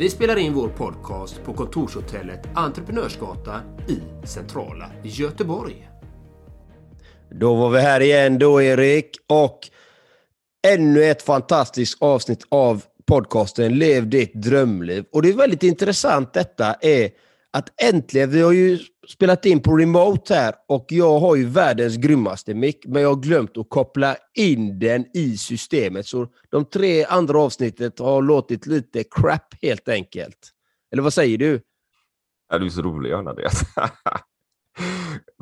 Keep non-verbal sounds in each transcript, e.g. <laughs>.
Vi spelar in vår podcast på kontorshotellet Entreprenörsgatan i centrala Göteborg. Då var vi här igen då, Erik. Och ännu ett fantastiskt avsnitt av podcasten Lev ditt drömliv. Och det är väldigt intressant detta är att äntligen, vi har ju spelat in på remote här och jag har ju världens grymmaste mick, men jag har glömt att koppla in den i systemet. Så de tre andra avsnittet har låtit lite crap helt enkelt. Eller vad säger du? Ja, du är så rolig, Anna. Det. <laughs>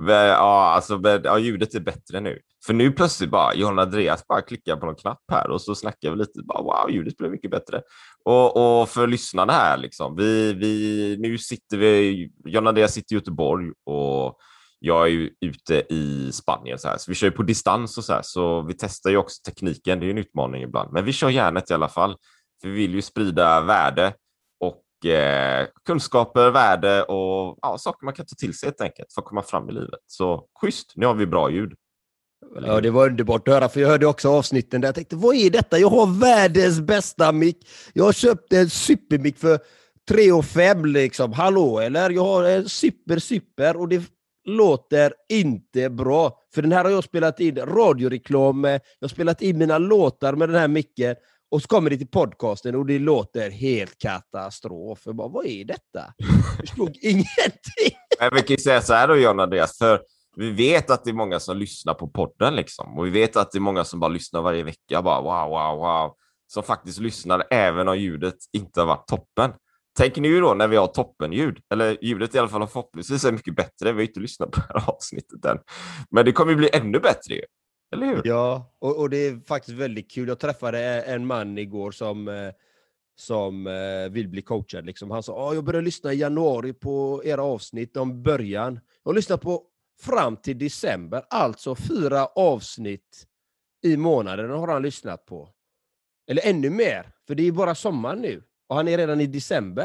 ja, alltså, ja, ljudet är bättre nu. För nu plötsligt bara, John Andreas bara klickar på någon knapp här och så snackar vi lite. Bara, wow, ljudet blev mycket bättre. Och, och för lyssnarna här, liksom, vi, vi, nu sitter vi, John Andreas sitter i Göteborg och jag är ju ute i Spanien, så, här, så vi kör på distans och så här, så vi testar ju också tekniken. Det är en utmaning ibland, men vi kör järnet i alla fall. För vi vill ju sprida värde eh, kunskaper, värde och ja, saker man kan ta till sig helt enkelt för att komma fram i livet. Så schysst, nu har vi bra ljud. Ja, det var underbart att höra, för jag hörde också avsnitten där jag tänkte, vad är detta? Jag har världens bästa mick. Jag har köpt en supermick för 3 och 5 liksom. Hallå, eller? Jag har en super, super och det låter inte bra. För den här har jag spelat in radioreklam med, jag har spelat in mina låtar med den här micken och så kommer det till podcasten och det låter helt katastrof. Jag bara, vad är detta? Jag förstod <laughs> ingenting. Men vi kan ju säga så här då, John Andreas, för vi vet att det är många som lyssnar på podden liksom. Och vi vet att det är många som bara lyssnar varje vecka. Bara wow, wow, wow. Som faktiskt lyssnar även om ljudet inte har varit toppen. Tänk nu då när vi har toppenljud, eller ljudet i alla fall förhoppningsvis är mycket bättre. Vi har inte lyssnat på det här avsnittet än. Men det kommer ju bli ännu bättre ju. Eller hur? Ja, och, och, det är faktiskt väldigt kul. Jag träffade en man igår som, eh, som eh, vill bli coachad. Liksom. Han sa att jag började lyssna i januari på era avsnitt om början. Jag har lyssnat på fram till december, alltså fyra avsnitt i månaden har han lyssnat på. Eller ännu mer, för det är bara sommar nu. Och han är redan i december.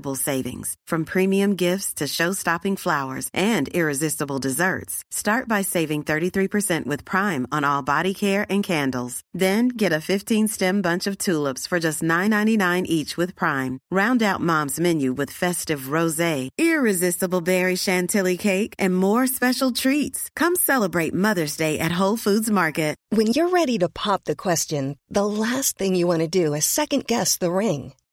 savings. From premium gifts to show-stopping flowers and irresistible desserts. Start by saving 33% with Prime on all body care and candles. Then get a 15-stem bunch of tulips for just $9.99 each with Prime. Round out Mom's menu with festive rosé, irresistible berry chantilly cake, and more special treats. Come celebrate Mother's Day at Whole Foods Market. When you're ready to pop the question, the last thing you want to do is second-guess the ring.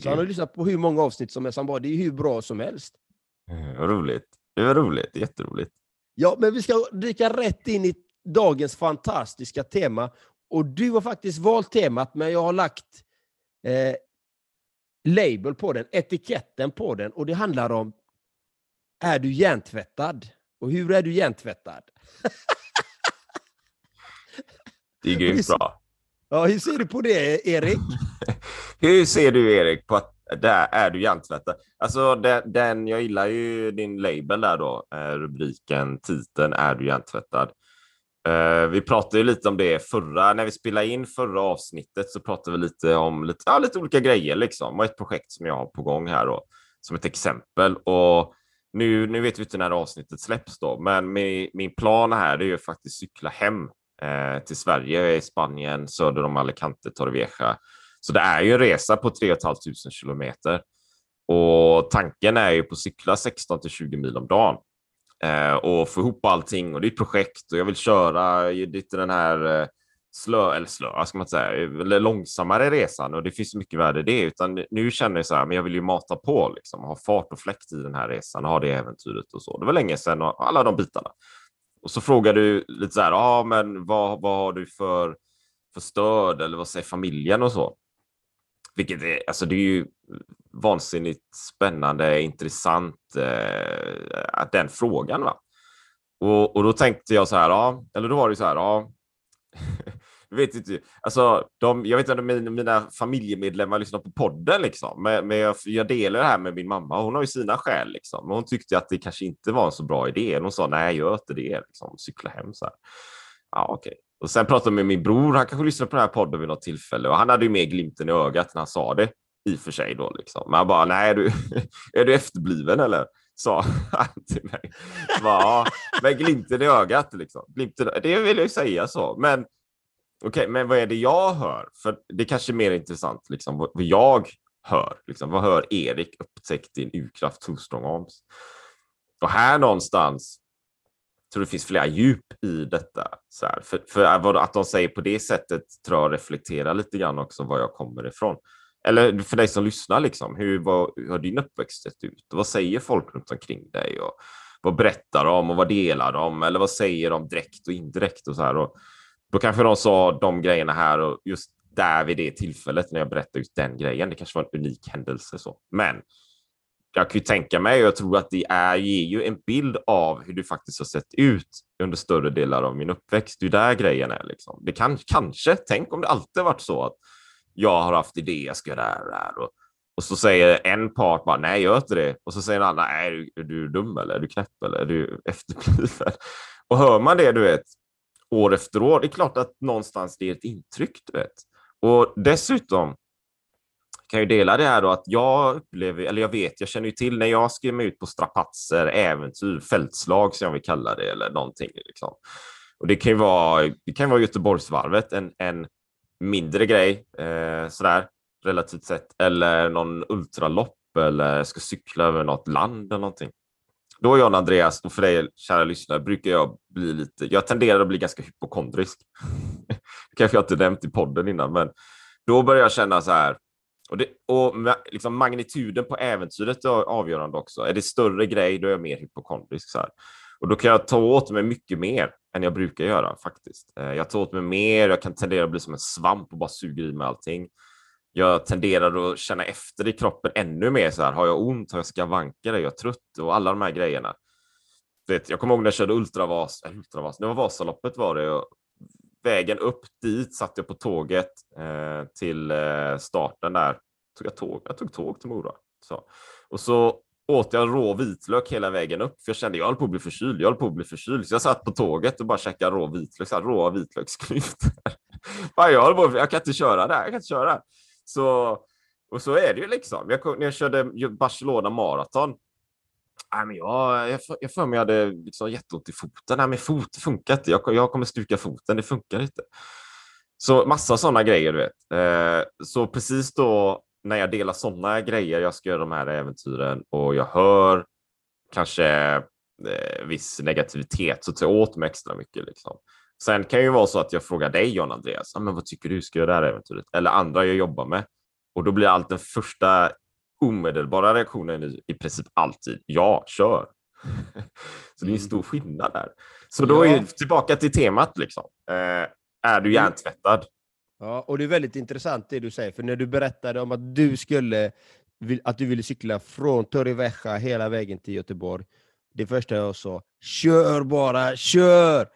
Så han har lyssnat på hur många avsnitt som helst. Han bara, det är hur bra som helst. Mm, roligt. Det var roligt. Jätteroligt. Ja, men vi ska dyka rätt in i dagens fantastiska tema. Och du har faktiskt valt temat, men jag har lagt eh, label på den, etiketten på den. Och det handlar om, är du hjärntvättad? Och hur är du hjärntvättad? det är grymt bra. Ja, hur ser du på det, Erik? Hur ser du, Erik, på att där är du hjärntvättad? Alltså, den, den, jag gillar ju din label där då, eh, rubriken, titeln, är du hjärntvättad? Eh, vi pratade ju lite om det förra, när vi spelade in förra avsnittet så pratade vi lite om lite, ja, lite olika grejer liksom och ett projekt som jag har på gång här då, som ett exempel. Och nu, nu vet vi inte när avsnittet släpps då, men min, min plan här är ju faktiskt cykla hem eh, till Sverige, i Spanien, söder om Alicante, Torrevieja. Så det är ju en resa på 3 500 kilometer. Och tanken är ju på att cykla 16 till 20 mil om dagen eh, och få ihop allting. Och det är ett projekt och jag vill köra lite den här eh, slö, eller slö, ska man säga, eller långsammare resan och det finns mycket värde i det. Utan nu känner jag så här, men jag vill ju mata på, liksom, ha fart och fläkt i den här resan och ha det äventyret och så. Det var länge sedan och alla de bitarna. Och så frågar du lite så här, ja, ah, men vad, vad har du för, för stöd eller vad säger familjen och så? Vilket är, alltså det är ju vansinnigt spännande, intressant, eh, den frågan. Va? Och, och då tänkte jag så här, ja, eller då var det så här, ja, <laughs> jag vet inte, alltså, de, jag vet inte om mina, mina familjemedlemmar lyssnar på podden, liksom. men, men jag, jag, delar det här med min mamma. Hon har ju sina skäl, liksom. men hon tyckte att det kanske inte var en så bra idé. Hon sa nej, gör inte det, liksom. cykla hem. Så här. Ja, okej. Okay. Och sen pratade jag med min bror, han kanske lyssnade på den här podden vid något tillfälle och han hade ju mer glimten i ögat när han sa det i och för sig då liksom. Men han bara, nej, är du, <laughs> är du efterbliven eller? Sa han till mig. ja, med glimten i ögat liksom. Glimten, det vill jag ju säga så, men okej, okay, men vad är det jag hör? För det kanske är mer intressant liksom vad jag hör. Liksom. Vad hör Erik upptäckt din urkraft Two Arms? Och här någonstans tror det finns flera djup i detta. Så här. För, för äh, att de säger på det sättet tror jag reflekterar lite grann också var jag kommer ifrån. Eller för dig som lyssnar, liksom, hur, vad, hur har din uppväxt sett ut? vad säger folk runt omkring dig? Och vad berättar de och vad delar de? Eller vad säger de direkt och indirekt? Och så här. Och då kanske de sa de grejerna här och just där vid det tillfället när jag berättade just den grejen. Det kanske var en unik händelse. så. Men jag kan ju tänka mig och jag tror att det är, ger ju en bild av hur du faktiskt har sett ut under större delar av min uppväxt. Det är där grejen är. Liksom. Det kan kanske, tänk om det alltid varit så att jag har haft idé, jag ska göra det här och det här. Och, och så säger en part bara nej, gör inte det. Och så säger en annan, nej, är du, är du dum eller är du knäpp eller är du efterbliven? <laughs> Och hör man det, du vet, år efter år, det är klart att någonstans det är ett intryck, du vet. Och dessutom kan ju dela det här då att jag upplever, eller jag vet, jag känner ju till när jag skrev mig ut på strapatser, äventyr, fältslag som jag vill kalla det eller någonting. Liksom. Och det kan ju vara, det kan vara Göteborgsvarvet, en, en mindre grej eh, sådär relativt sett, eller någon ultralopp eller ska cykla över något land eller någonting. Då John Andreas, och för dig kära lyssnare, brukar jag bli lite, jag tenderar att bli ganska hypokondrisk. det <laughs> kanske jag inte nämnt i podden innan, men då börjar jag känna så här, och, det, och liksom magnituden på äventyret är avgörande också. Är det större grej, då är jag mer hypokondrisk. Så här. Och då kan jag ta åt mig mycket mer än jag brukar göra faktiskt. Eh, jag tar åt mig mer, jag kan tendera att bli som en svamp och bara suga i mig allting. Jag tenderar att känna efter i kroppen ännu mer så här, har jag ont, har jag skavanker, är jag trött och alla de här grejerna. Vet, jag kommer ihåg när jag körde Ultravas, äh, Ultravas, det var Vasaloppet var det. Vägen upp dit satt jag på tåget eh, till eh, starten där. Tog jag, tåg? jag tog tåg till Mora. Så. Och så åt jag rå vitlök hela vägen upp, för jag kände jag höll på att bli förkyld. Jag höll på att bli förkyld, så jag satt på tåget och bara käkade rå vitlök, så här, råa vitlöksklyftor. <laughs> jag, på, jag kan inte köra där, jag kan inte köra. Så, och så är det ju liksom. Jag, när jag körde Barcelona maraton, Nej, men jag, jag, jag för mig jag hade liksom jätteont i foten. Nej, men fot funkar inte. Jag, jag kommer stuka foten. Det funkar inte. Så massa sådana grejer, du vet. Eh, så precis då när jag delar sådana grejer, jag ska göra de här äventyren och jag hör kanske eh, viss negativitet så tar jag åt mig extra mycket. Liksom. Sen kan det ju vara så att jag frågar dig John Andreas, ah, men vad tycker du ska göra det här äventyret? Eller andra jag jobbar med. Och då blir allt den första omedelbara reaktionen i, i princip alltid ja, kör. <laughs> så det är en stor skillnad där. Så då är vi tillbaka till temat. Liksom. Eh, är du hjärntvättad? Ja, och det är väldigt intressant det du säger, för när du berättade om att du skulle att du ville cykla från Torrevieja hela vägen till Göteborg. Det första jag sa, kör bara, kör!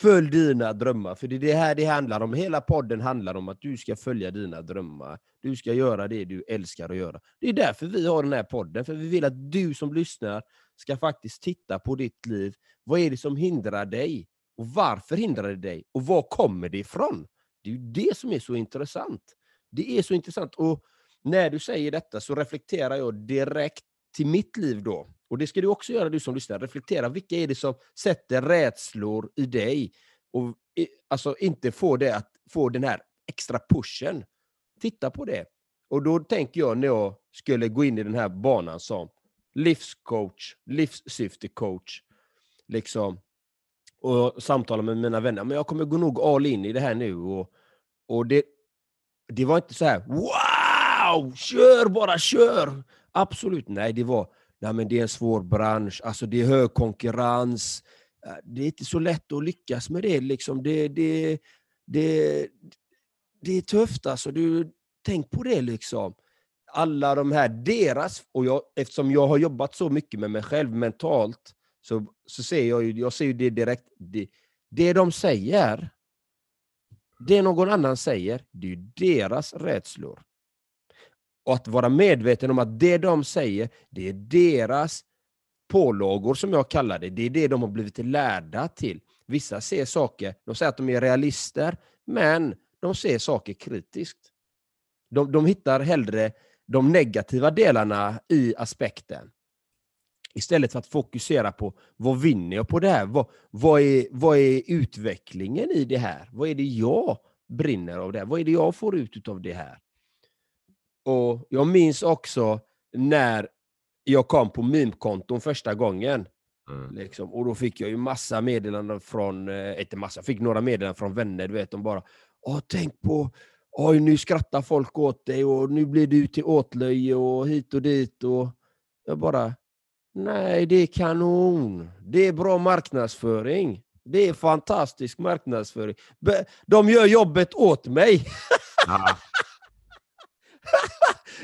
Följ dina drömmar, för det är det här det handlar om. Hela podden handlar om att du ska följa dina drömmar. Du ska göra det du älskar att göra. Det är därför vi har den här podden, för vi vill att du som lyssnar ska faktiskt titta på ditt liv. Vad är det som hindrar dig Och varför hindrar det dig? Och var kommer det ifrån? Det är ju det som är så intressant. Det är så intressant. Och när du säger detta så reflekterar jag direkt till mitt liv då. Och det ska du också göra, du som lyssnar. Reflektera, vilka är det som sätter rädslor i dig? Och i- alltså inte få det att få den här extra pushen. Titta på det. Och då tänker jag när jag skulle gå in i den här banan som livscoach, livssyftecoach, liksom, och samtala med mina vänner. Men jag kommer gå nog all in i det här nu. Och, och det, det var inte så här wow, kör bara, kör! Absolut, nej, det var nej, men det är en svår bransch, alltså det är hög konkurrens. Eh, det är inte så lätt att lyckas med det. Liksom. Det, det, det, det är tufft alltså. Du, tänk på det liksom. Alla de här, deras, och jag, eftersom jag har jobbat så mycket med mig själv mentalt, så, så ser jag ju, jag ser ju det direkt. Det, det de säger, det någon annan säger, det är ju deras rädslor. Och att vara medveten om att det de säger, det är deras pålagor som jag kallar det. Det är det de har blivit lärda till. Vissa ser saker, de säger att de är realister, men de ser saker kritiskt. De, de hittar hellre de negativa delarna i aspekten. Istället för att fokusera på vad vinner jag på det här? Vad, vad, är, vad är utvecklingen i det här? Vad är det jag brinner av det här? Vad är det jag får ut av det här? Och Jag minns också när jag kom på meme-konton första gången. Mm. Liksom. Och då fick jag ju massa meddelanden från, eh, inte massa, fick några meddelanden från vänner, du vet, de bara Åh, tänk på, oj nu skrattar folk åt dig och nu blir du till åtlöje och hit och dit och jag bara, nej det är kanon, det är bra marknadsföring, det är fantastisk marknadsföring. De gör jobbet åt mig. Ja. <laughs>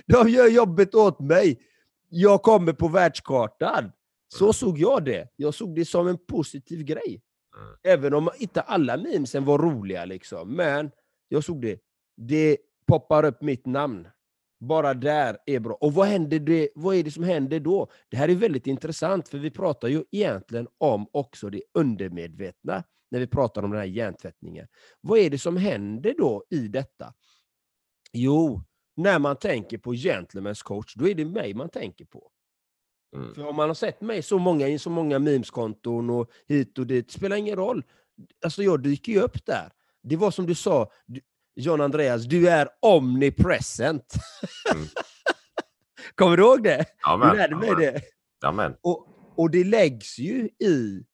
De gör jobbet åt mig. Jag kommer på världskartan. Så såg jag det. Jag såg det som en positiv grej. Mm. Även om inte alla memesen var roliga. Liksom. Men jag såg det. Det poppar upp mitt namn. Bara där är bra. Och vad, händer det, vad är det som händer då? Det här är väldigt intressant, för vi pratar ju egentligen om också det undermedvetna, när vi pratar om den här hjärntvättningen. Vad är det som händer då i detta? Jo, när man tänker på gentlemen's coach, då är det mig man tänker på. Mm. För om man har sett mig så många i så många memeskonton och hit och dit, spelar ingen roll. Alltså jag dyker ju upp där. Det var som du sa, du- John Andreas, du är omnipresent. Mm. <laughs> Kommer du ihåg det? Ja, Du lärde mig ja, men, det. Ja, men. Och, och det läggs ju i,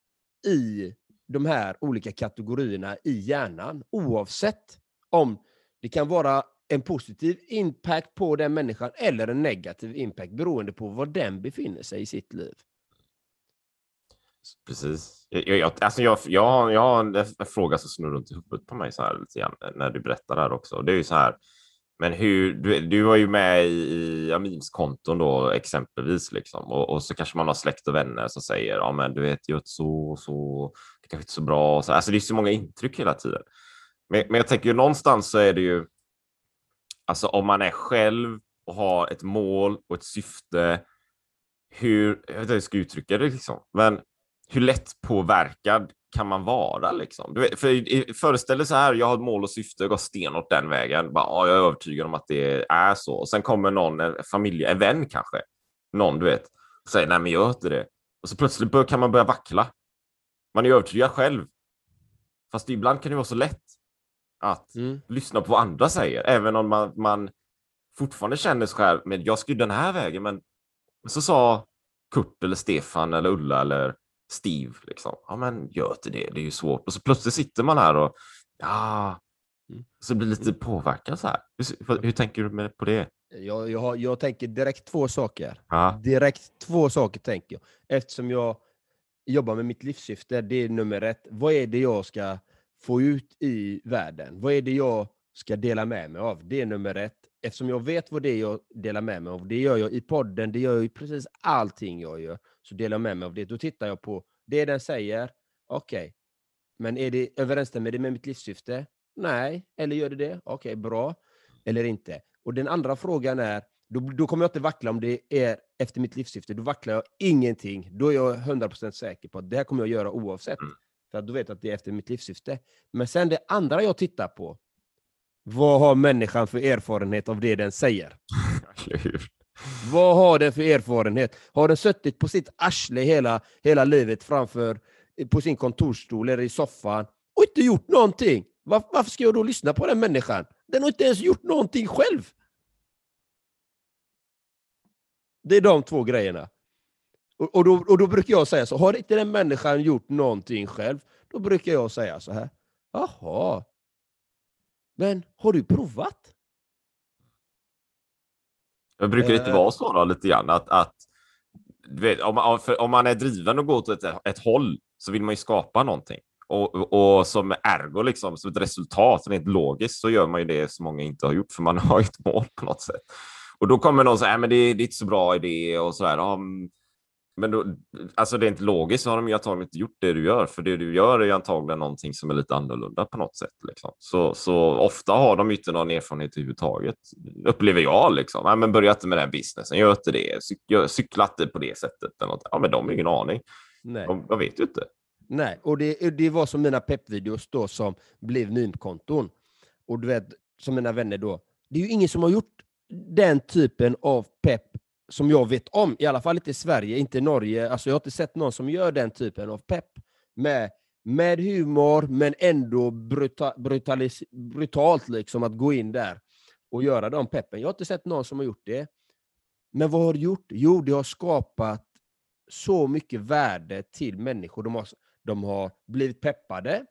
i de här olika kategorierna i hjärnan, oavsett om det kan vara en positiv impact på den människan eller en negativ impact beroende på var den befinner sig i sitt liv. Precis. Jag, jag, alltså jag, jag, har- jag har en, en fråga som snurrar runt i huvudet på mig så här lite grann, när du berättar det här också. Det är ju så här, men hur, du, du var ju med i, i Amins konton då exempelvis liksom och, och så kanske man har släkt och vänner som säger ja men du vet gör så och så, det kanske inte är så bra. Så, alltså det är så många intryck hela tiden. Men, men jag tänker ju någonstans så är det ju, alltså om man är själv och har ett mål och ett syfte, hur, jag vet inte hur jag ska uttrycka det liksom, men hur lätt påverkad kan man vara liksom? Du vet, för föreställ dig så här, jag har ett mål och syfte, jag går stenhårt den vägen. Bara, ja, jag är övertygad om att det är så. Och sen kommer någon, en familj, en vän kanske, någon du vet, och säger nej men gör inte det. Och så plötsligt kan man börja vackla. Man är övertygad själv. Fast ibland kan det vara så lätt att lyssna på vad andra säger, även om man, man fortfarande känner sig själv, men jag ju den här vägen, men så sa Kurt eller Stefan eller Ulla eller Steve, liksom. ja men gör inte det, det är ju svårt. Och så plötsligt sitter man här och ja, Mm. så blir lite påverkad så här. Hur, hur tänker du på det? Jag, jag, jag tänker direkt två saker. Ja, Direkt två saker tänker jag. Eftersom jag jobbar med mitt livssyfte, det är nummer ett. Vad är det jag ska få ut i världen? Vad är det jag ska dela med mig av? Det är nummer ett. Eftersom jag vet vad det är jag delar med mig av, det gör jag i podden, det gör jag i precis allting jag gör, så delar jag med mig av det. Då tittar jag på det den säger, okej, men är det, överensstämmer det med mitt livssyfte? Nej. Eller gör det det? Okej, bra. Eller inte. Och den andra frågan är, då, då kommer jag inte vackla om det är efter mitt livssyfte. Då vacklar jag ingenting. Då är jag 100% säker på att det här kommer jag göra oavsett. Mm. För att du vet att det är efter mitt livssyfte. Men sen det andra jag tittar på, vad har människan för erfarenhet av det den säger? <laughs> Vad har den för erfarenhet? Har den suttit på sitt arsle hela, hela livet framför på sin kontorsstol eller i soffan och inte gjort någonting? Var, varför ska jag då lyssna på den människan? Den har inte ens gjort någonting själv. Det är de två grejerna. Och, och, då, och då brukar jag säga så, har inte den människan gjort någonting själv, då brukar jag säga så här, jaha, men har du provat? Det brukar inte Eh. vara så då, lite grann att, att vet, om, om man är driven och går åt ett, ett håll så vill man ju skapa någonting. Och, och, som ergo, liksom, som ett resultat, rent logiskt, så gör man ju det som många inte har gjort, för man har ju ett mål på något sätt. Och då kommer någon säga, "Nej, men det, det är inte så bra idé och så här. Ja, mm, men då, alltså det är inte logiskt så har de ju antagligen inte gjort det du gör, för det du gör är ju antagligen någonting som är lite annorlunda på något sätt. Liksom. Så, så ofta har de ju inte någon erfarenhet överhuvudtaget, upplever jag. Liksom. Ja, men börja inte med den businessen, gör inte det, gör, cykla inte på det sättet. Eller något. Ja, men de har ingen aning, Nej. de, de vet ju inte. Nej, och det, det var som mina peppvideos då som blev meme-konton. Och du vet, som mina vänner då, det är ju ingen som har gjort den typen av pepp som jag vet om, i alla fall inte i Sverige, inte i Norge. Alltså jag har inte sett någon som gör den typen av pepp med, med humor, men ändå bruta, brutalis, brutalt liksom att gå in där och göra de peppen. Jag har inte sett någon som har gjort det. Men vad har det gjort? Jo, det har skapat så mycket värde till människor. De har, de har blivit peppade.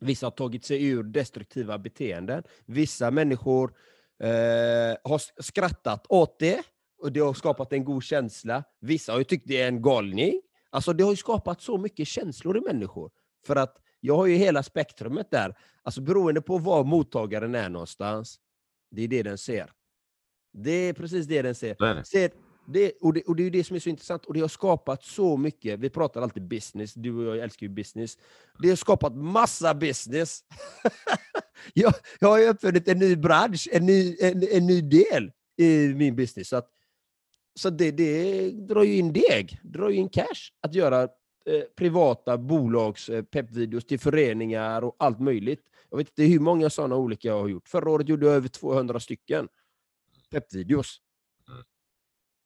Vissa har tagit sig ur destruktiva beteenden. Vissa människor eh, har skrattat åt det och det har skapat en god känsla. Vissa har ju tyckt det är en galning. Alltså det har ju skapat så mycket känslor i människor. För att jag har ju hela spektrumet där. Alltså beroende på var mottagaren är någonstans, det är det den ser. Det är precis det den ser. Det. ser det, och, det, och det är det som är så intressant. Och det har skapat så mycket. Vi pratar alltid business. Du och jag älskar ju business. Det har skapat massa business. <laughs> jag, jag har ju uppfunnit en ny bransch, en ny, en, en ny del i min business. Så, att, så det, det drar ju in deg, drar ju in cash att göra eh, privata bolags eh, peppvideos till föreningar och allt möjligt. Jag vet inte hur många sådana olika jag har gjort. Förra året gjorde jag över 200 stycken peppvideos. Mm.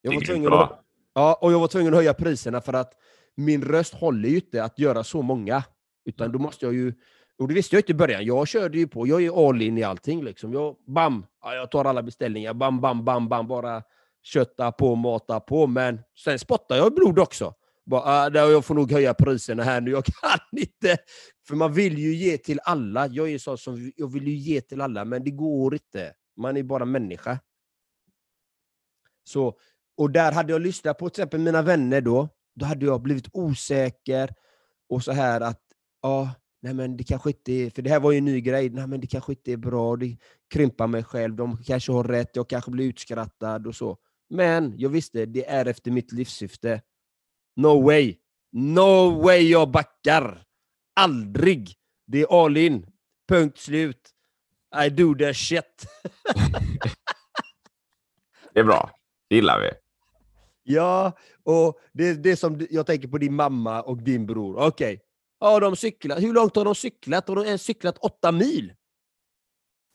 Jag var tvungen att, ja, och jag var tvungen att höja priserna för att min röst håller ju inte att göra så många. Utan då måste jag ju, och det visste jag inte i början, jag körde ju på, jag är all in i allting. Liksom. Jag, bam, ja, jag tar alla beställningar, bam, bam, bam, bam, bara kötta på, mata på. Men sen spottar jag blod också. Bara, äh, jag får nog höja priserna här nu, jag kan <laughs> inte. För man vill ju ge till alla. Jag är så som, jag vill ju ge till alla, men det går inte. Man är bara människa. Så, och där hade jag lyssnat på till exempel mina vänner då, då hade jag blivit osäker och så här att, ja, nej men det kanske inte är, för det här var ju en ny grej, nej men det kanske inte är bra, det krympar mig själv, de kanske har rätt, jag kanske blir utskrattad och så. Men jag visste, det är efter mitt livssyfte. No way! No way jag backar! Aldrig! Det är all in. Punkt slut. I do the shit. <laughs> Det är bra, det gillar vi. Ja, och det är det som jag tänker på din mamma och din bror. Okej, ja, de cyklar. hur långt har de cyklat? Har de ens cyklat åtta mil?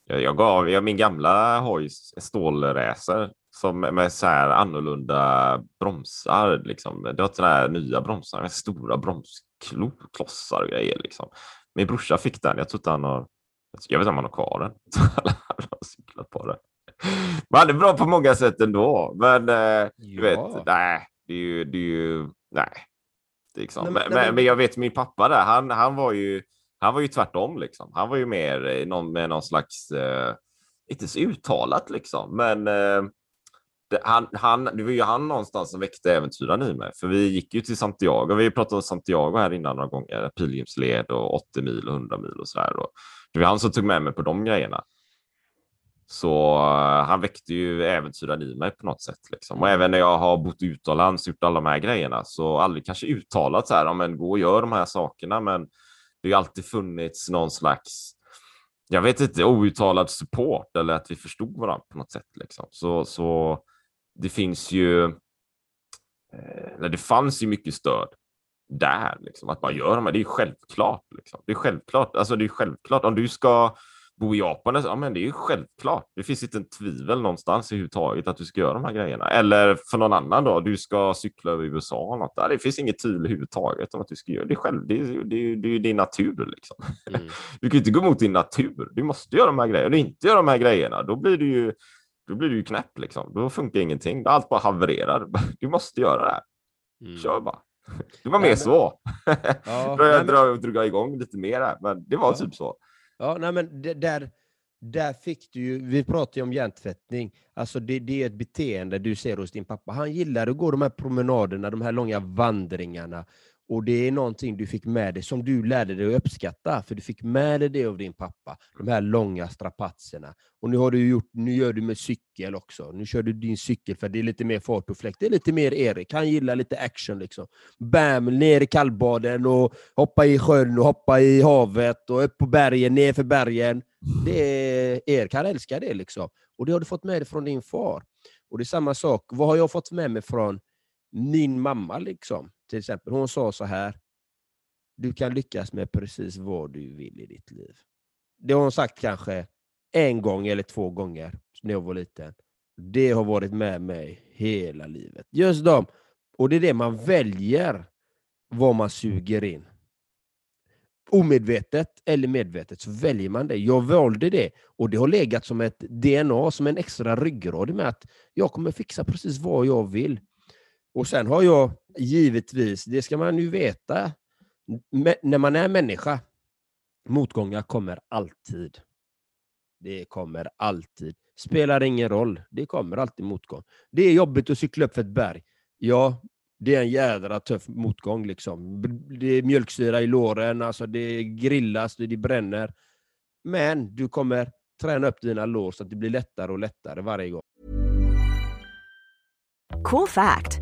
Jag, jag gav, jag, min gamla har ju s- stålräser som med så här annorlunda bromsar. Liksom. Det har sådana här nya bromsar med stora bromsklossar och grejer. Liksom. Min brorsa fick den. Jag tror inte han har. Jag vet inte om han har kvar den. <laughs> Han har cyklat på den. Men han är bra på många sätt ändå. Men eh, du vet, Ja. nej, det är ju, det är ju nej. Liksom. Men, men- men, men, jag vet min pappa där, han, han var ju han var ju tvärtom liksom. Han var ju mer någon, med någon slags, eh, inte så uttalat liksom, men eh, det, han, han, det var ju han någonstans som väckte äventyraren i mig. För vi gick ju till Santiago. Vi pratade om Santiago här innan några gånger. Pilgrimsled och 80 mil och 100 mil och så där. Det var han som tog med mig på de grejerna. Så eh, han väckte ju äventyraren i mig på något sätt. Liksom. Och även när jag har bott utomlands och gjort alla de här grejerna så aldrig kanske uttalat så här, ja, men gå och gör de här sakerna. Men det har alltid funnits någon slags, jag vet inte, outtalad support eller att vi förstod varandra på något sätt. Liksom. Så, så det finns ju, eh, eller det fanns ju mycket stöd där. Liksom. Att man gör de här, det är självklart. Liksom. Det är självklart. Alltså, det är självklart. Om du ska bo i Japan, ja, men det är ju självklart. Det finns inte en tvivel någonstans i överhuvudtaget att du ska göra de här grejerna. Eller för någon annan då, du ska cykla över USA. Något där. Det finns inget tvivel överhuvudtaget om att du ska göra det själv. Det är, det är, det är din natur. Liksom. Mm. <laughs> Du kan inte gå emot din natur. Du måste göra de här grejerna. Om du inte gör de här grejerna, då blir du ju då blir du ju knäpp. Liksom. Då funkar ingenting. Allt bara havererar. <laughs> Du måste göra det här. Mm. Kör bara. Det var mer <laughs> nej, så. Ja, jag drar, drar igång lite mer här, men det var ja. typ så. Ja, nej, men det, där, där fick du ju, vi pratade ju om hjärntvättning, alltså det, det, är ett beteende du ser hos din pappa. Han gillar att gå de här promenaderna, de här långa vandringarna. Och det är någonting du fick med dig som du lärde dig att uppskatta, för du fick med dig det av din pappa, de här långa strapatserna. Och nu, har du gjort, nu gör du med cykel också. Nu kör du din cykel för det är lite mer fart och fläkt. Det är lite mer Erik, han gillar lite action. liksom. Bam, ner i kallbaden och hoppa i sjön och hoppa i havet och upp på bergen, ner för bergen. Det är, Erik, han älskar det. liksom. Och det har du fått med dig från din far. Och det är samma sak, vad har jag fått med mig från min mamma? liksom? till exempel. Hon sa så här, du kan lyckas med precis vad du vill i ditt liv. Det har hon sagt kanske en gång eller två gånger när jag var liten. Det har varit med mig hela livet. Just dem. Och det är det man väljer, vad man suger in. Omedvetet eller medvetet så väljer man det. Jag valde det och det har legat som ett DNA, som en extra ryggrad med att jag kommer fixa precis vad jag vill. Och sen har jag givetvis, det ska man ju veta, när man är människa, motgångar kommer alltid. Det kommer alltid. Spelar ingen roll, det kommer alltid motgång. Det är jobbigt att cykla upp för ett berg. Ja, det är en jädra tuff motgång. Liksom. Det är mjölksyra i låren, alltså det grillas, det bränner. Men du kommer träna upp dina lår så att det blir lättare och lättare varje gång. Cool fact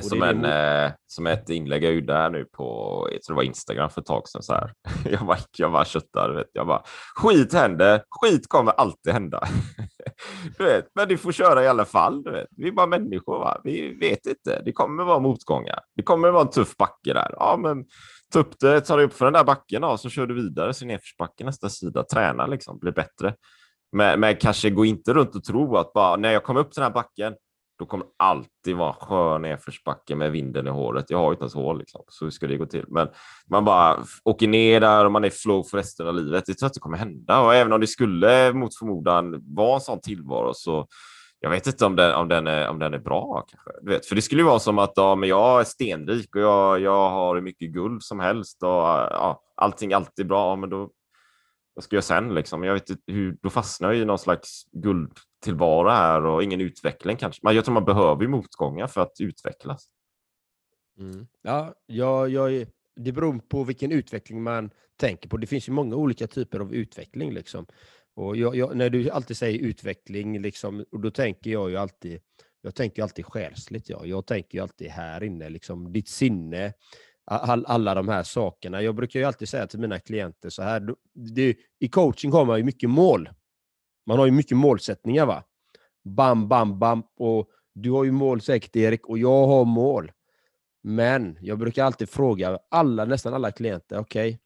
Som, en, eh, som ett inlägg jag gjorde här nu på jag tror det var Instagram för ett tag sedan. Så här. <laughs> Jag, bara, jag bara köttar. Vet. Jag bara, skit händer, skit kommer alltid hända. <laughs> du vet, men du får köra i alla fall. Du vet. Vi är bara människor, va? vi vet inte. Det kommer vara motgångar. Det kommer vara en tuff backe där. Ja, men ta upp det, ta dig upp för den där backen och så kör du vidare så nedförsbacke nästa sida. Träna liksom, bli bättre. Men, men kanske gå inte runt och tro att bara när jag kommer upp till den här backen, då kommer det alltid vara skön nedförsbacke med vinden i håret. Jag har ju inte ens hår, liksom. så hur ska det gå till? Men man bara åker ner där och man är flow för resten av livet. Det tror jag inte kommer hända. Och även om det skulle mot förmodan vara en sån tillvaro så jag vet inte om den, om den, är, om den är bra. Kanske. Du vet, för det skulle ju vara som att ja, men jag är stenrik och jag, jag har hur mycket guld som helst och ja, allting alltid bra. Men då, vad ska jag sen? Liksom? Jag vet inte hur, då fastnar jag i någon slags guldtillvaro här och ingen utveckling kanske. Men jag tror man behöver motgångar för att utvecklas. Mm. Ja, jag, jag, det beror på vilken utveckling man tänker på. Det finns ju många olika typer av utveckling. Liksom. Och jag, jag, när du alltid säger utveckling, liksom, och då tänker jag ju alltid jag tänker alltid själsligt. Ja. Jag tänker ju alltid här inne, liksom, ditt sinne, all, alla de här sakerna. Jag brukar ju alltid säga till mina klienter så här, det, i coaching har man ju mycket mål. Man har ju mycket målsättningar. va? Bam, bam, bam. Och du har ju mål säkert Erik, och jag har mål. Men jag brukar alltid fråga alla, nästan alla klienter, okej, okay,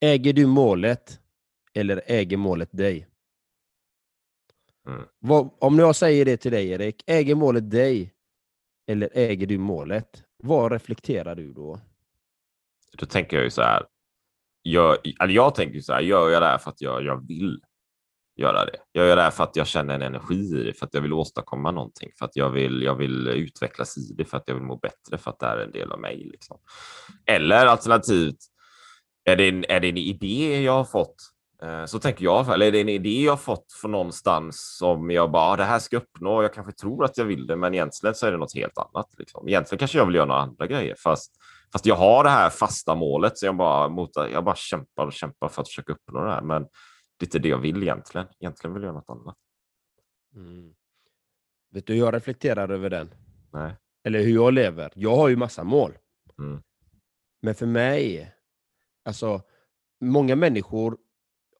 äger du målet eller äger målet dig? Mm. Vad, om jag säger det till dig Erik, äger målet dig eller äger du målet? Vad reflekterar du då? Då tänker jag ju så här. Jag, eller jag tänker så här, gör jag det här för att jag, jag vill? göra det. Jag gör det här för att jag känner en energi i det, för att jag vill åstadkomma någonting, för att jag vill, jag vill utvecklas i det, för att jag vill må bättre, för att det är en del av mig. Liksom. Eller alternativt, är det, en, är det en idé jag har fått? Eh, så tänker jag, eller är det en idé jag fått från någonstans som jag bara, ah, det här ska uppnå, jag kanske tror att jag vill det, men egentligen så är det något helt annat. Liksom. Egentligen kanske jag vill göra några andra grejer, fast, fast jag har det här fasta målet, så jag bara, mot, jag bara kämpar och kämpar för att försöka uppnå det här. Men det är inte det jag vill egentligen. Egentligen vill jag göra något annat. Mm. Vet du hur jag reflekterar över den? Nej. Eller hur jag lever? Jag har ju massa mål. Mm. Men för mig, alltså många människor,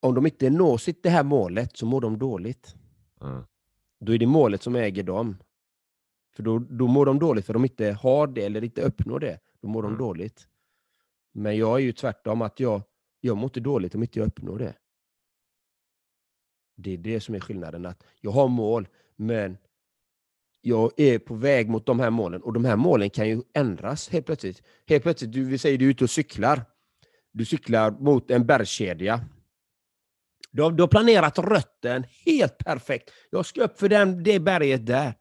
om de inte når sitt det här målet så mår de dåligt. Mm. Då är det målet som äger dem. För då, då mår de dåligt för de inte har det eller inte uppnår det. Då mår Mm. de dåligt. Men jag är ju tvärtom, att jag, jag mår inte dåligt om inte jag uppnår det. Det är det som är skillnaden. att Jag har mål, men jag är på väg mot de här målen. Och de här målen kan ju ändras helt plötsligt. Helt plötsligt, du, vi säger du är ute och cyklar. Du cyklar mot en bergskedja. Du har, du har planerat rötten helt perfekt. Jag ska upp för den, det berget där.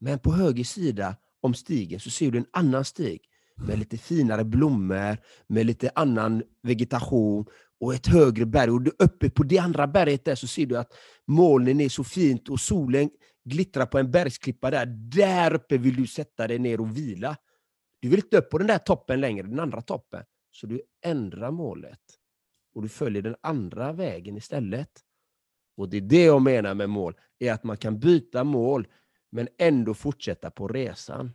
Men på höger sida om stigen så ser du en annan stig med lite finare blommor, med lite annan vegetation och ett högre berg. Och du uppe på det andra berget där så ser du att molnen är så fint och solen glittrar på en bergsklippa där. Där uppe vill du sätta dig ner och vila. Du vill inte upp på den där toppen längre, den andra toppen. Så du ändrar målet och du följer den andra vägen istället. Och det är det jag menar med mål, är att man kan byta mål men ändå fortsätta på resan.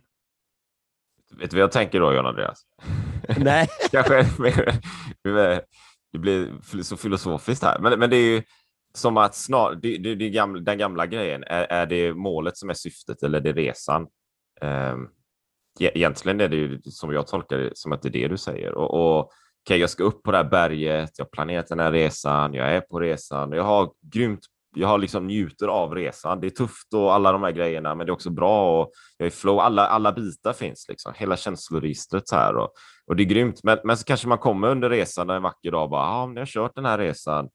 Vet du vad jag tänker då, John Andreas? <laughs> Nej. <laughs> Kanske det blir så filosofiskt här, men, men det är ju som att snar, det, det, det gamla, den gamla grejen, är, är det målet som är syftet eller är det resan? Um, egentligen är det ju som jag tolkar det som att det är det du säger. Och, och okay, jag ska upp på det här berget, jag har planerat den här resan, jag är på resan, jag har grymt jag har liksom njuter av resan. Det är tufft och alla de här grejerna, men det är också bra och jag är flow. Alla, alla bitar finns liksom, hela känsloregistret här och, och det är grymt. Men, men så kanske man kommer under resan en vacker dag och bara, ja, men jag har kört den här resan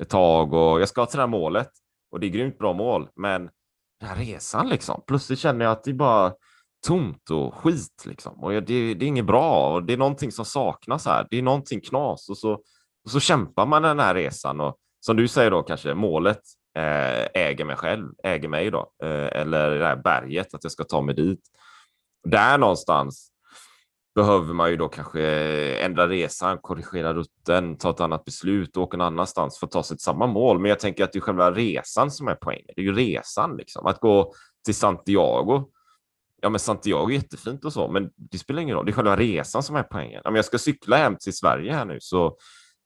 ett tag och jag ska till det här målet och det är grymt bra mål. Men den här resan liksom, plötsligt känner jag att det är bara tomt och skit liksom och det, det är inget bra och det är någonting som saknas här. Det är någonting knas och så, och så kämpar man den här resan och som du säger då kanske målet eh, äger mig själv, äger mig då, eh, eller det här berget, att jag ska ta mig dit. Där någonstans behöver man ju då kanske ändra resan, korrigera rutten, ta ett annat beslut och åka någon annanstans för att ta sig till samma mål. Men jag tänker att det är själva resan som är poängen. Det är ju resan liksom. Att gå till Santiago. Ja, men Santiago är jättefint och så, men det spelar ingen roll. Det är själva resan som är poängen. Om jag ska cykla hem till Sverige här nu så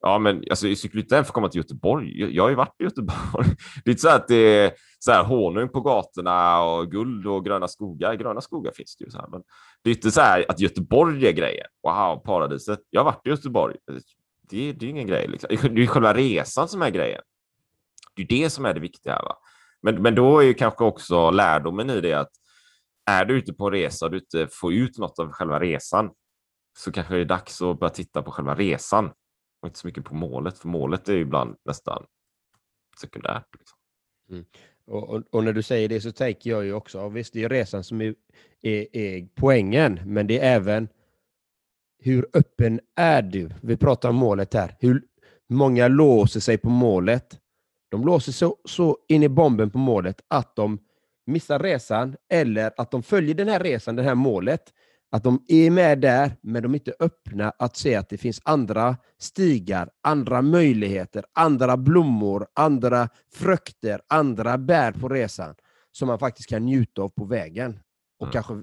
Ja, men alltså, jag cyklar inte hem för att komma till Göteborg. Jag, jag har ju varit i Göteborg. <laughs> Det är inte så att det är så här honung på gatorna och guld och gröna skogar. Gröna skogar finns det ju så här, men det är inte så här att Göteborg är grejen. Wow, paradiset. Jag har varit i Göteborg. Det, det är ingen grej. Liksom. Det är själva resan som är grejen. Det är det som är det viktiga. Va? Men, men då är ju kanske också lärdomen i det att är du ute på en resa och du inte får ut något av själva resan så kanske det är dags att börja titta på själva resan och inte så mycket på målet, för målet är ju ibland nästan sekundärt. Liksom. Mm. Och, och, och, när du säger det så tänker jag ju också, visst det är resan som är, är, är, poängen, men det är även hur öppen är du? Vi pratar om målet här. Hur många låser sig på målet? De låser sig så, så in i bomben på målet att de missar resan eller att de följer den här resan, det här målet, att de är med där, men de är inte öppna att se att det finns andra stigar, andra möjligheter, andra blommor, andra frukter, andra bär på resan som man faktiskt kan njuta av på vägen. Och mm. kanske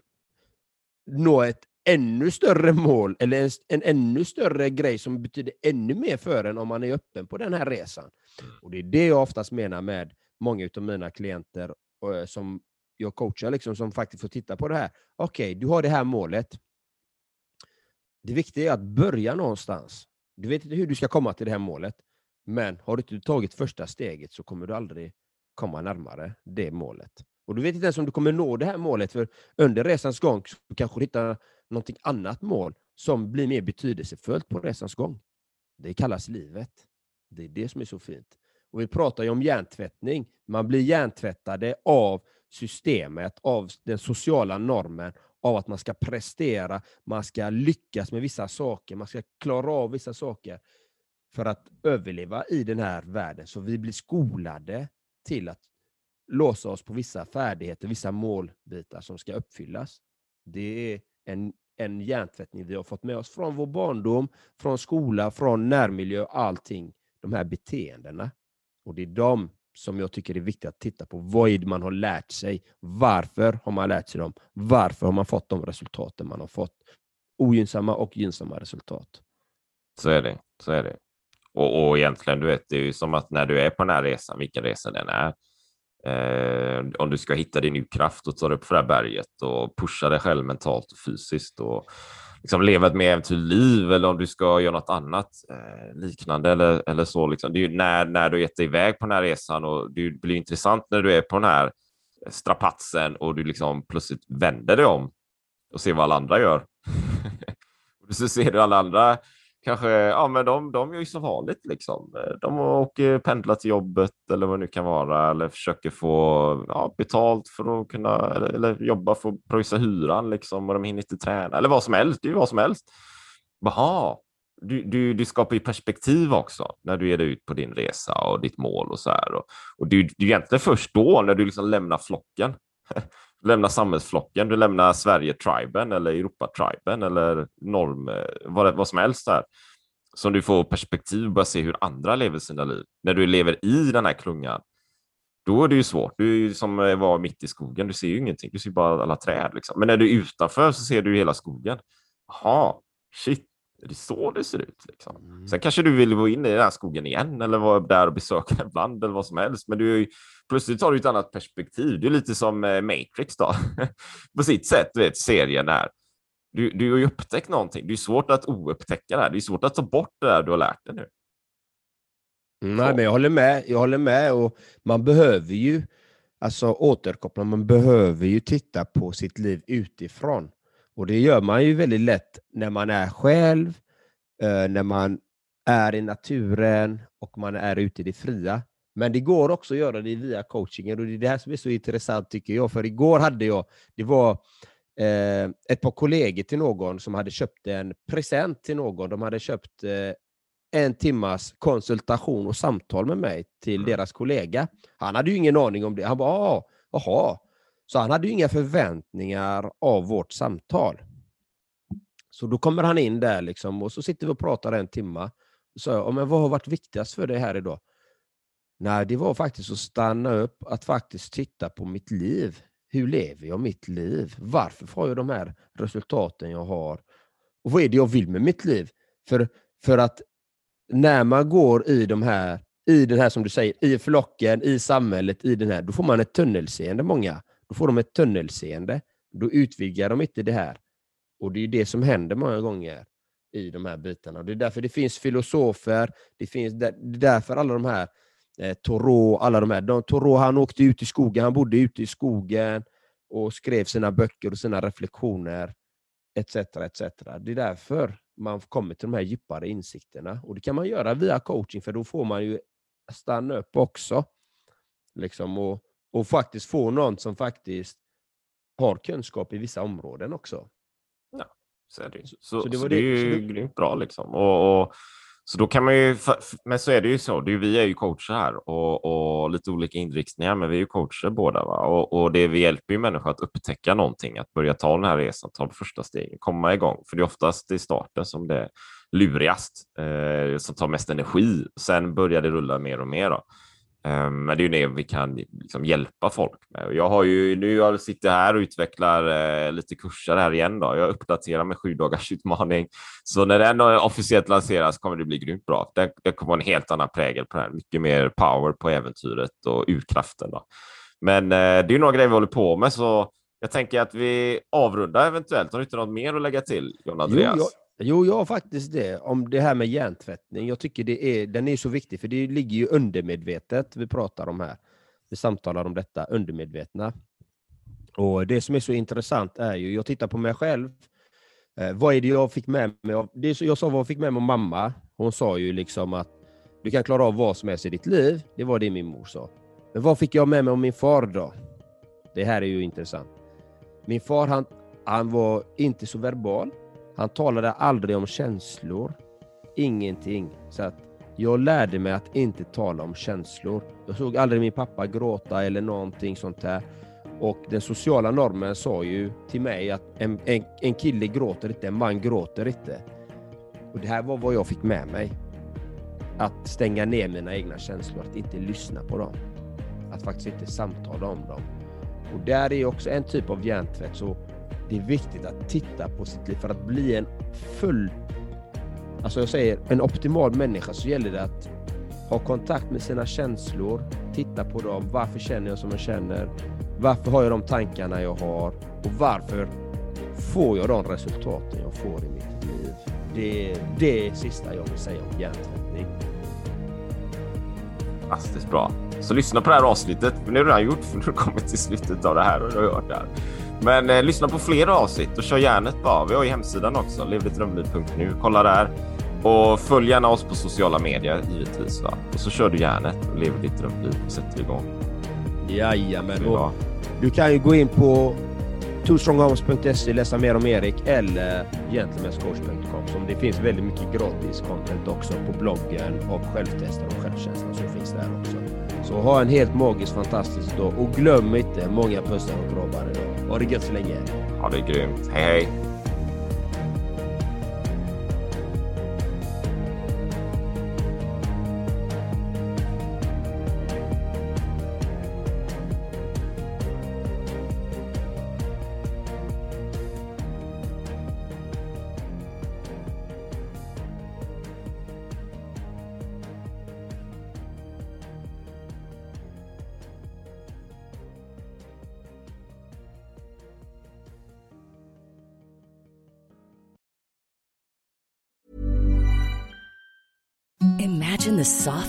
nå ett ännu större mål, eller en, en, ännu större grej som betyder ännu mer för en om man är öppen på den här resan. Och Det är det jag oftast menar med många av mina klienter Eh, som jag coachar liksom, som faktiskt får titta på det här. Okej, okay, du har det här målet. Det viktiga är att börja någonstans. Du vet inte hur du ska komma till det här målet, men har du inte tagit första steget så kommer du aldrig komma närmare det målet. Och Du vet inte ens om du kommer nå det här målet, för under resans gång så kanske du hittar något annat mål som blir mer betydelsefullt på resans gång. Det kallas livet. Det är det som är så fint. Och vi pratar ju om hjärntvättning. Man blir hjärntvättade av systemet, av den sociala normen, av att man ska prestera, man ska lyckas med vissa saker, man ska klara av vissa saker för att överleva i den här världen. Så vi blir skolade till att låsa oss på vissa färdigheter, vissa målbitar som ska uppfyllas. Det är en, en hjärntvättning vi har fått med oss från vår barndom, från skola, från närmiljö, allting. De här beteendena. Och det är de som jag tycker är viktigt att titta på. Vad är det man har lärt sig? Varför har man lärt sig dem? Varför har man fått de resultaten man har fått? Ogynnsamma och gynnsamma resultat. Så är det. Så är det. Och, och egentligen, du vet, det är ju som att när du är på den här resan, vilken resa den är, eh, om du ska hitta din kraft och ta dig upp för det här berget och pusha dig själv mentalt och fysiskt och liksom leva ett mer äventyrligt liv eller om du ska göra något annat eh, liknande eller, eller så. Liksom. Det är ju när, när du gett dig iväg på den här resan och det blir intressant när du är på den här strapatsen och du liksom plötsligt vänder dig om och ser vad alla andra gör. <laughs> och så ser du alla andra kanske, ja men de, de gör ju som vanligt liksom. De åker pendla till jobbet eller vad det nu kan vara eller försöker få ja, betalt för att kunna eller, eller jobba för att pröjsa hyran liksom och de hinner inte träna eller vad som helst. Det är ju vad som helst. Jaha, du, du, du skapar ju perspektiv också när du ger dig ut på din resa och ditt mål och så här. Och, och det, är ju egentligen först då när du liksom lämnar flocken du lämnar samhällsflocken, du lämnar Sverige-triben eller Europa-triben eller norm, eh, vad, vad som helst där. Som du får perspektiv och börjar se hur andra lever sina liv. När du lever i den här klungan, då är det ju svårt. Du är ju som eh, att vara mitt i skogen, du ser ju ingenting, du ser bara alla träd. Liksom. Men när du är utanför så ser du hela skogen. Jaha, shit, är det så det ser ut? Liksom. Mm. Sen kanske du vill gå in i den här skogen igen eller vara där och besöka den ibland eller vad som helst. Men du är ju, plötsligt har du ett annat perspektiv. Det är lite som eh, Matrix då, <laughs> på sitt sätt, vet, serien här. Du, du har ju upptäckt någonting. Det är svårt att oupptäcka det här. Det är svårt att ta bort det där du har lärt dig nu. Nej, men jag håller med. Jag håller med och man behöver ju alltså återkoppla. Man behöver ju titta på sitt liv utifrån. Och det gör man ju väldigt lätt när man är själv, eh, när man är i naturen och man är ute i det fria. Men det går också att göra det via coachingen och det är det här som är så intressant tycker jag. För igår hade jag, det var eh, ett par kollegor till någon som hade köpt en present till någon. De hade köpt eh, en timmas konsultation och samtal med mig till mm. deras kollega. Han hade ju ingen aning om det. Han bara, ah, jaha, så han hade ju inga förväntningar av vårt samtal. Så då kommer han in där liksom, och så sitter vi och pratar en timme. Så jag, men vad har varit viktigast för dig här idag? Nej, det var faktiskt att stanna upp, att faktiskt titta på mitt liv. Hur lever jag mitt liv? Varför får jag de här resultaten jag har? Och vad är det jag vill med mitt liv? För, för att när man går i de här, i den här som du säger, i flocken, i samhället, i den här, då får man ett tunnelseende många. Då får de ett tunnelseende. Då utvidgar de inte det här. Och det är det som händer många gånger i de här bitarna. Det är därför det finns filosofer, det, finns, det är därför alla de här eh, Thoreau, alla de här. De, Thoreau han åkte ut i skogen, han bodde ute i skogen och skrev sina böcker och sina reflektioner etc. etc. Det är därför man kommer till de här djupare insikterna. Och Det kan man göra via coaching, för då får man ju stanna upp också. Liksom, och och faktiskt få någon som faktiskt har kunskap i vissa områden också. Ja, så är det, så, så, det, så det är ju det... grymt bra liksom. Och, och, så då kan man ju, men så är det ju så, det är, vi är ju coacher här och, och lite olika inriktningar, men vi är ju coacher båda. Va? Och, och det vi hjälper ju människor att upptäcka någonting, att börja ta den här resan, ta första stegen, komma igång. För det är oftast i starten som det är lurigast, eh, som tar mest energi. Sen börjar det rulla mer och mer. Då. Ehm, men det är ju det vi kan liksom hjälpa folk med. Jag har ju nu jag sitter här och utvecklar eh, lite kurser här igen. Då. Jag uppdaterar med sju dagars <laughs> utmaning. Så när den officiellt lanseras kommer det bli grymt bra. Det, det kommer en helt annan prägel på det här. Mycket mer power på äventyret och urkraften. Då. Men eh, det är ju några grejer vi håller på med, så jag tänker att vi avrundar eventuellt. Har du inte något mer att lägga till, John Andreas? Jo, Jo, jag har faktiskt det. Om det här med hjärntvättning. Jag tycker det är, den är så viktig, för det ligger ju undermedvetet vi pratar om här. Vi samtalar om detta undermedvetna. Och Det som är så intressant är ju, jag tittar på mig själv. Eh, vad är det jag fick med mig av? Det är så, jag sa vad jag fick med mig av mamma. Hon sa ju liksom att Du kan klara av vad som helst i ditt liv. Det var det min mor sa. Men vad fick jag med mig av min far då? Det här är ju intressant. Min far han, han var inte så verbal. Han talade aldrig om känslor. Ingenting. Så att jag lärde mig att inte tala om känslor. Jag såg aldrig min pappa gråta eller någonting sånt där. Och den sociala normen sa ju till mig att en, en, en kille gråter inte, en man gråter inte. Och det här var vad jag fick med mig. Att stänga ner mina egna känslor, att inte lyssna på dem. Att faktiskt inte samtala om dem. Och där är också en typ av hjärntvätt. Så det är viktigt att titta på sitt liv för att bli en full, alltså jag säger en optimal människa så gäller det att ha kontakt med sina känslor, titta på dem. Varför känner jag som jag känner? Varför har jag de tankarna jag har? Och varför får jag de resultaten jag får i mitt liv? Det är det sista jag vill säga om hjärntvättning. Fantastiskt bra. Så lyssna på det här avsnittet. Nu har du redan gjort för nu har du kommit till slutet av det här och du har hört det här. Men eh, lyssna på fler avsnitt och kör järnet bara. Vi har ju hemsidan också, levdetdrömliv.nu. Kolla där. Och följ gärna oss på sociala medier givetvis. Va? Och så kör du järnet och lever ditt drömliv och sätter igång. Jajamän. Och du kan ju gå in på twostronghomes.se, läsa mer om Erik eller gentlemanscoach.com. Som det finns väldigt mycket gratis content också på bloggen och självtester och självkänsla som finns där också. Så ha en helt magisk, fantastisk dag och glöm inte många pussar och kramar idag. Ha det gött så länge. Ha det grymt. Hej, hej. the soft